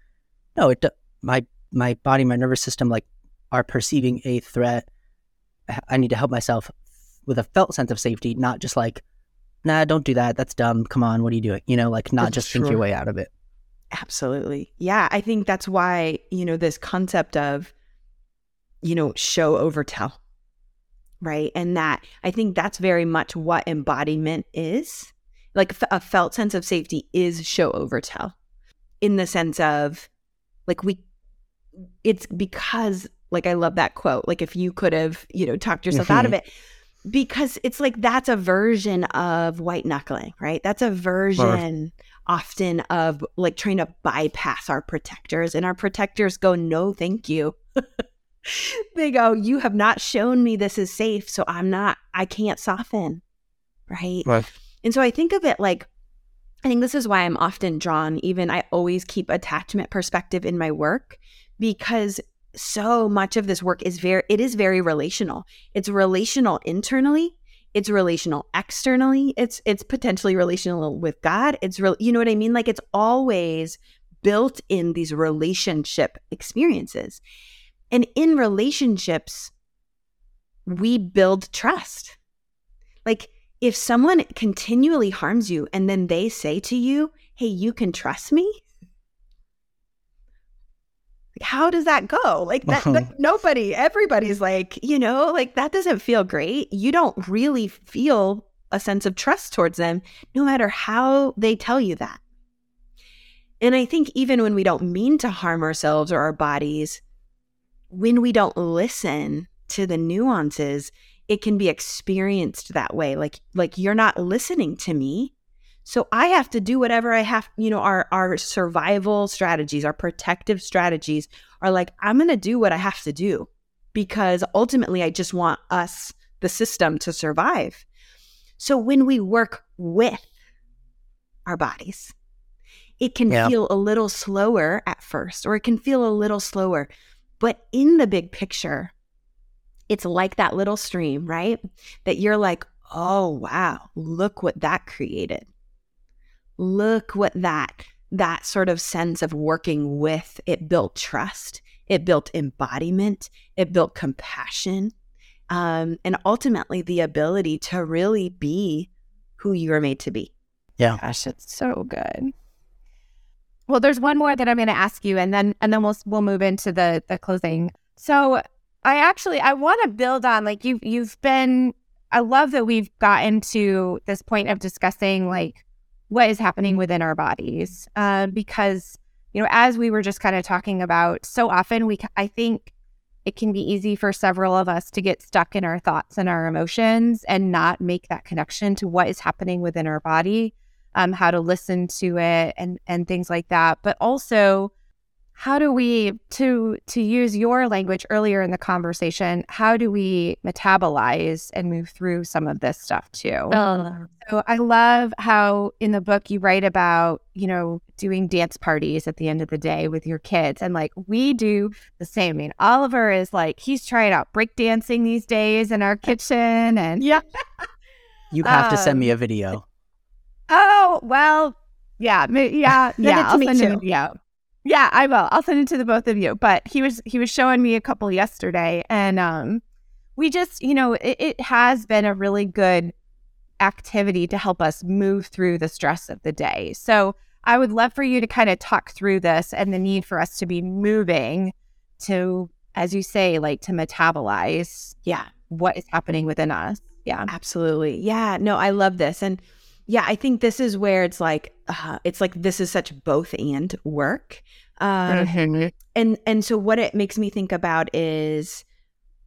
no, it my my body, my nervous system, like are perceiving a threat. I need to help myself with a felt sense of safety, not just like nah, don't do that. That's dumb. Come on, what are you doing? You know, like not that's just true. think your way out of it. Absolutely. Yeah, I think that's why, you know, this concept of you know, show over tell. Right. And that I think that's very much what embodiment is. Like a felt sense of safety is show over tell in the sense of like we, it's because like I love that quote. Like if you could have, you know, talked yourself mm-hmm. out of mm-hmm. it, because it's like that's a version of white knuckling, right? That's a version often of like trying to bypass our protectors, and our protectors go, no, thank you. they go, You have not shown me this is safe. So I'm not, I can't soften. Right. right. And so I think of it like, I think this is why I'm often drawn, even I always keep attachment perspective in my work because so much of this work is very, it is very relational. It's relational internally. It's relational externally. It's it's potentially relational with God. It's real, you know what I mean? Like it's always built in these relationship experiences. And in relationships, we build trust. Like if someone continually harms you and then they say to you, hey, you can trust me. How does that go? Like that, that nobody, everybody's like, you know, like that doesn't feel great. You don't really feel a sense of trust towards them, no matter how they tell you that. And I think even when we don't mean to harm ourselves or our bodies, when we don't listen to the nuances, it can be experienced that way. Like like you're not listening to me. So I have to do whatever I have, you know, our our survival strategies, our protective strategies are like I'm going to do what I have to do because ultimately I just want us the system to survive. So when we work with our bodies, it can yeah. feel a little slower at first, or it can feel a little slower. But in the big picture, it's like that little stream, right? That you're like, oh, wow, look what that created. Look what that, that sort of sense of working with, it built trust, it built embodiment, it built compassion, um, and ultimately the ability to really be who you are made to be. Yeah. Gosh, it's so good. Well, there's one more that I'm going to ask you, and then and then we'll we'll move into the the closing. So I actually I want to build on like you've you've been. I love that we've gotten to this point of discussing like what is happening within our bodies, uh, because you know as we were just kind of talking about, so often we I think it can be easy for several of us to get stuck in our thoughts and our emotions and not make that connection to what is happening within our body um, how to listen to it and and things like that. But also how do we to to use your language earlier in the conversation how do we metabolize and move through some of this stuff too? Oh. so i love how in the book you write about you know doing dance parties at the end of the day with your kids and like we do the same. I mean oliver is like he's trying out break dancing these days in our kitchen and yeah. You have um, to send me a video Oh, well, yeah, yeah, yeah. I'll send a video. Yeah, I will. I'll send it to the both of you. But he was he was showing me a couple yesterday, and um, we just you know it, it has been a really good activity to help us move through the stress of the day. So I would love for you to kind of talk through this and the need for us to be moving to, as you say, like to metabolize, yeah, what is happening within us. Yeah, absolutely. Yeah, no, I love this and yeah, I think this is where it's like uh, it's like this is such both and work. Um, mm-hmm. and and so what it makes me think about is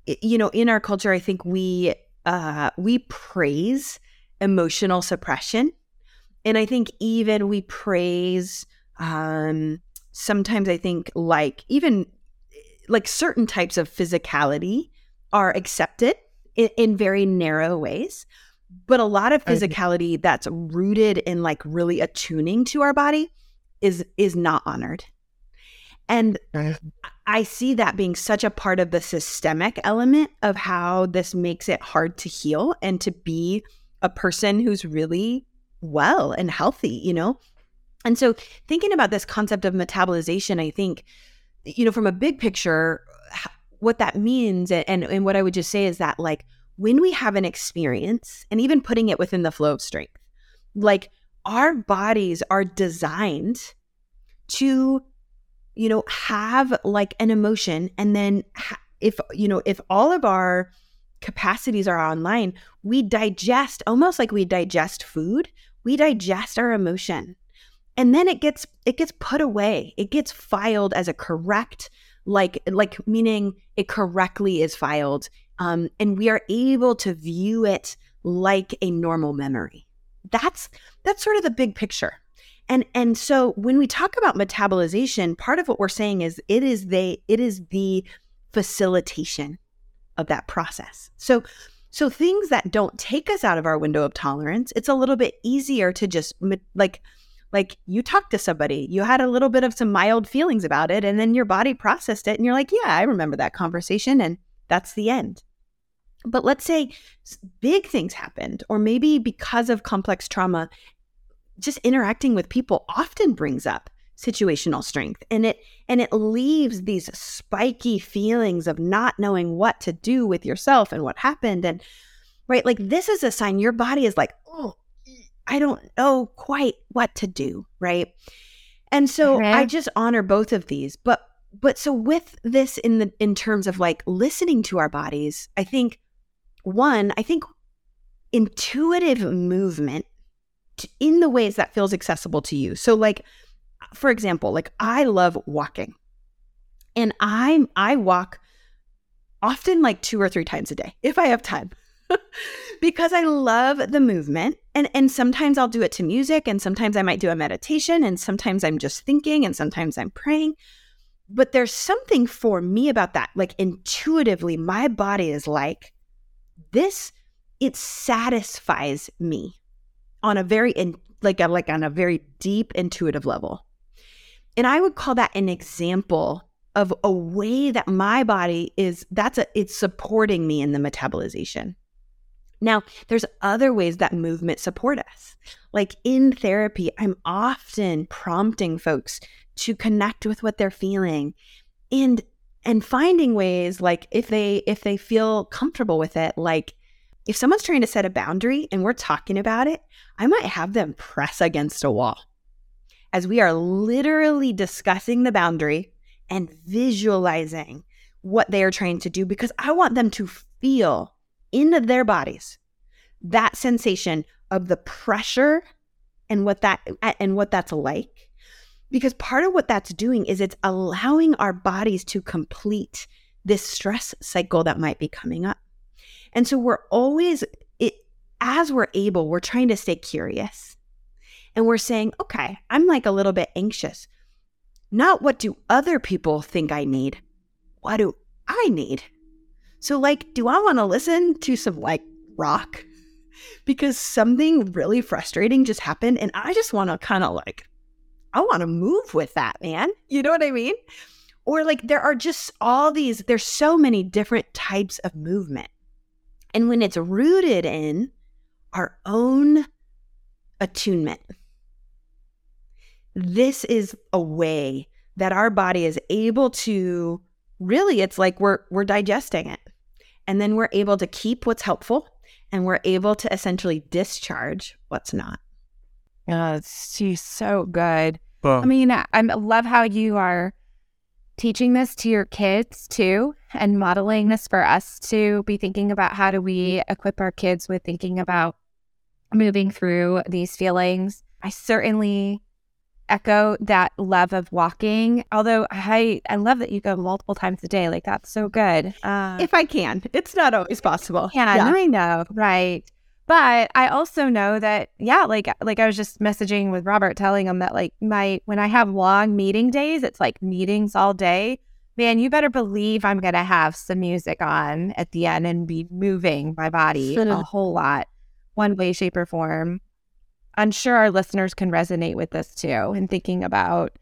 you know in our culture I think we uh, we praise emotional suppression and I think even we praise um, sometimes I think like even like certain types of physicality are accepted in, in very narrow ways but a lot of physicality that's rooted in like really attuning to our body is is not honored. And i see. That being such a part of the systemic element of how this makes it hard to heal and to be a person who's really well and healthy you know? And so thinking about this concept of metabolization i think you know from a big picture what that means and and what i would just say is that like when we have an experience and even putting it within the flow of strength, like our bodies are designed to, you know, have like an emotion. And then if, you know, if all of our capacities are online, we digest almost like we digest food, we digest our emotion. And then it gets it gets put away. It gets filed as a correct like like meaning it correctly is filed um, and we are able to view it like a normal memory. That's that's sort of the big picture. And and so when we talk about metabolization part of what we're saying is it is the it is the facilitation of that process. So so things that don't take us out of our window of tolerance it's a little bit easier to just like like you talked to somebody, you had a little bit of some mild feelings about it, and then your body processed it, and you're like, yeah, I remember that conversation, and that's the end. But let's say big things happened, or maybe because of complex trauma, just interacting with people often brings up situational strength and it and it leaves these spiky feelings of not knowing what to do with yourself and what happened and right like this is a sign your body is like oh I don't know quite what to do, right? And so. I just honor both of these. But but so with this in the in terms of like listening to our bodies, I think one, I think intuitive movement in the ways that feels accessible to you. So like for example, like I love walking. And I I walk often like two or three times a day if I have time. because I love the movement and and sometimes I'll do it to music and sometimes I might do a meditation and sometimes I'm just thinking and sometimes I'm praying. But there's something for me about that. Like intuitively my body is like this it satisfies me on a very in, like a, like on a very deep intuitive level. And I would call that an example of a way that my body is that's a it's supporting me in the metabolization. Now, there's other ways that movement support us. Like in therapy, I'm often prompting folks to connect with what they're feeling and and finding ways like if they if they feel comfortable with it, like if someone's trying to set a boundary and we're talking about it, I might have them press against a wall. As we are literally discussing the boundary and visualizing what they are trying to do, because I want them to feel in their bodies that sensation of the pressure and what that and what that's like because part of what that's doing is it's allowing our bodies to complete this stress cycle that might be coming up and so we're always, it, as we're able, we're trying to stay curious. And we're saying, okay, I'm like a little bit anxious. Not what do other people think I need? What do I need? So, like, do I want to listen to some like rock? Because something really frustrating just happened and I just want to kind of like, I want to move with that, man. You know what I mean? Or like, there are just all these, there's so many different types of movement. And when it's rooted in our own attunement, this is a way that our body is able to really it's like we're we're digesting it. And then we're able to keep what's helpful and we're able to essentially discharge what's not. Yeah, she's so good. Well, I mean, I, I love how you are teaching this to your kids too and modeling this for us to be thinking about how do we equip our kids with thinking about moving through these feelings. I certainly echo that love of walking. Although I I love that you go multiple times a day. Like that's so good. Uh, if I can, it's not always possible. Yeah, yeah. I know, right? But I also know that, yeah, like like I was just messaging with Robert, telling him that like my when I have long meeting days, it's like meetings all day. Man, you better believe I'm gonna have some music on at the end and be moving my body a whole lot, one way, shape, or form. I'm sure our listeners can resonate with this too, and thinking about,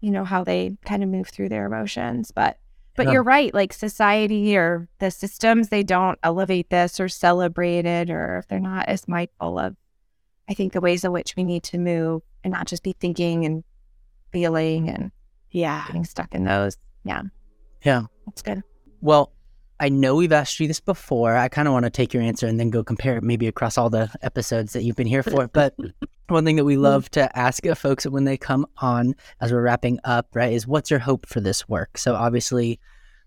you know, how they kind of move through their emotions. But but yeah. you're right. Like society or the systems, they don't elevate this or celebrate it, or if they're not as mindful of, I think, the ways in which we need to move and not just be thinking and feeling and yeah, getting stuck in those. Yeah. Yeah. That's good. Well, I know we've asked you this before. I kind of want to take your answer and then go compare it maybe across all the episodes that you've been here for. But one thing that we mm-hmm. love to ask folks when they come on as we're wrapping up, right, is what's your hope for this work? So obviously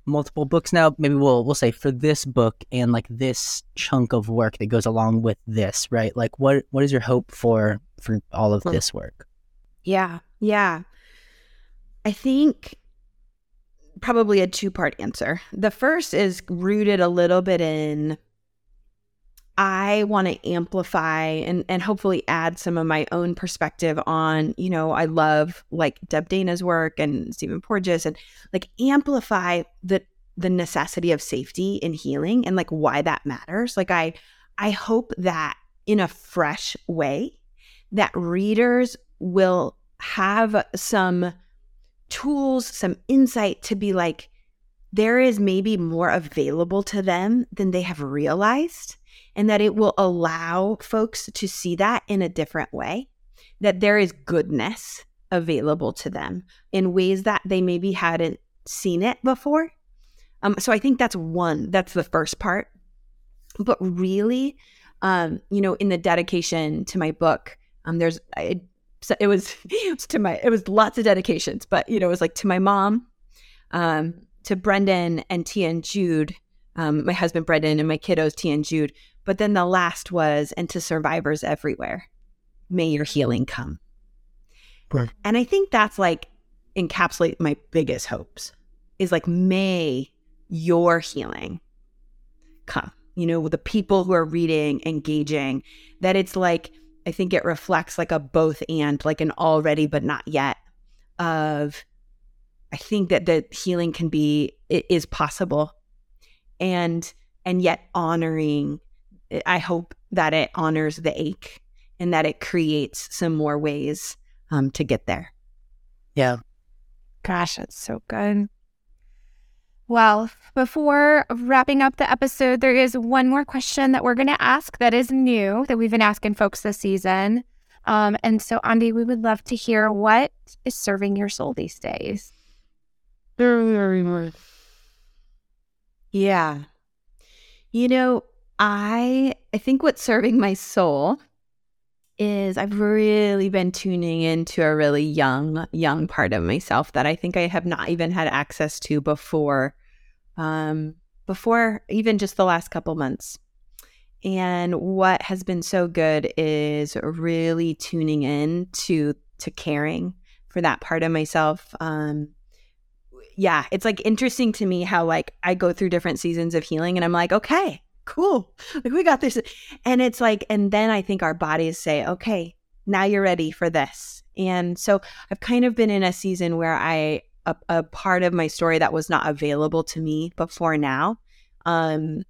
multiple books now. Maybe we'll we'll say for this book and like this chunk of work that goes along with this, right? Like what what is your hope for for all of this work? Yeah. Yeah. I think probably a two part answer. The first is rooted a little bit in I want to amplify and, and hopefully add some of my own perspective on, you know, I love like Deb Dana's work and Stephen Porges and like amplify the the necessity of safety and healing and like why that matters. Like I I hope that in a fresh way that readers will have some tools, some insight to be like, there is maybe more available to them than they have realized, and that it will allow folks to see that in a different way, that there is goodness available to them in ways that they maybe hadn't seen it before. Um, so I think that's one, that's the first part. But really, um, you know, in the dedication to my book, um, there's I so it was, to my it was lots of dedications, but you know it was like to my mom, um, to Brendan and Tia and Jude, um, my husband Brendan and my kiddos Tia and Jude. But then the last was, and to survivors everywhere, may your healing come. Right. And I think that's like encapsulate my biggest hopes is like, may your healing come. You know, the people who are reading, engaging, that it's like, I think it reflects like a both and, like an already but not yet of I think that the healing can be it is possible and and yet honoring I hope that it honors the ache and that it creates some more ways um, to get there. Yeah. Gosh, that's so good. Well, before wrapping up the episode, there is one more question that we're going to ask that is new that we've been asking folks this season. Um, and so, Aundi, we would love to hear what is serving your soul these days. Very, very much. Yeah. You know, I I think what's serving my soul is I've really been tuning into a really young, young part of myself that I think I have not even had access to before, um, before even just the last couple months. And what has been so good is really tuning in to to caring for that part of myself. Um, yeah, it's like interesting to me how like I go through different seasons of healing, and I'm like, okay, cool, like we got this, and it's like, and then I think our bodies say, okay, now you're ready for this. And so I've kind of been in a season where I a, a part of my story that was not available to me before now um,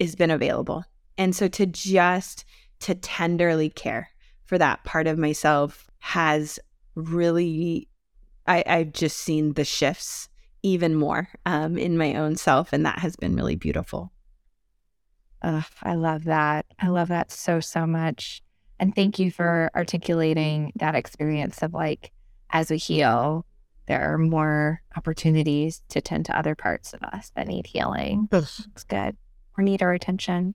has been available and so to just to tenderly care for that part of myself has really I, I've just seen the shifts even more um, in my own self, and that has been really beautiful. Oh, I love that. I love that so, so much. And thank you for articulating that experience of like, as we heal, there are more opportunities to tend to other parts of us that need healing. Yes. It's good or need our attention.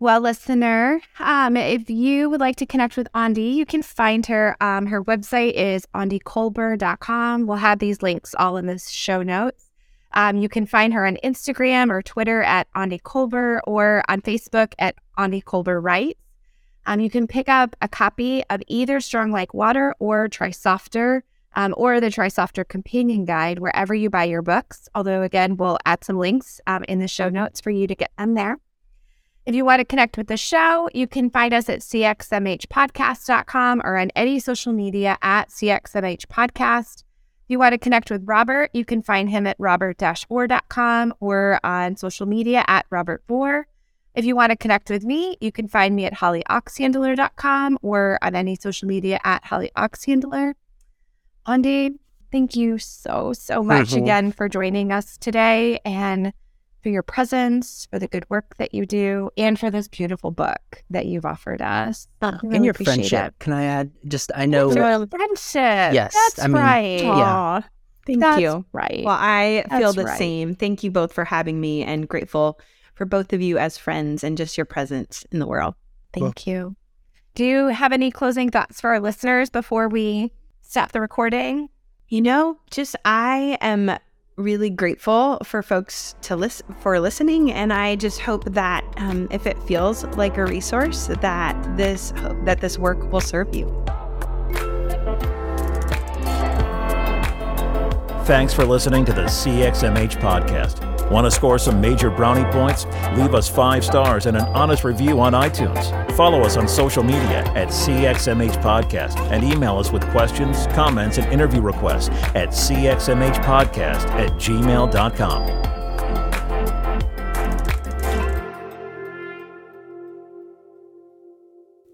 Well, listener, um, if you would like to connect with Aundi, you can find her. Um, her website is aundikolber.com. We'll have these links all in the show notes. Um, you can find her on Instagram or Twitter at Aundi Kolber or on Facebook at Aundi Kolber Writes. Um, you can pick up a copy of either Strong Like Water or Try Softer um, or the Try Softer Companion Guide wherever you buy your books. Although, again, we'll add some links um, in the show notes for you to get them there. If you want to connect with the show, you can find us at cxmhpodcast.com or on any social media at cxmhpodcast. If you want to connect with Robert, you can find him at robertvore.com or on social media at Robert robertvore. If you want to connect with me, you can find me at hollyoxhandler.com or on any social media at hollyoxhandler. Aundi, thank you so, so much mm-hmm. again for joining us today. And for your presence, for the good work that you do, and for this beautiful book that you've offered us. Oh, really and your friendship. It. Can I add? Just I know your friendship. Yes, that's I mean, right. Yeah. Thank that's you. Right. Well, I that's feel the right. same. Thank you both for having me, and grateful for both of you as friends and just your presence in the world. Thank well. you. Do you have any closing thoughts for our listeners before we stop the recording? You know, just I am really grateful for folks to listen for listening and i just hope that um, if it feels like a resource that this that this work will serve you. Thanks for listening to the cxmh podcast Want to score some major brownie points? Leave us five stars and an honest review on iTunes. Follow us on social media at CXMH Podcast and email us with questions, comments, and interview requests at cxmhpodcast at gmail.com.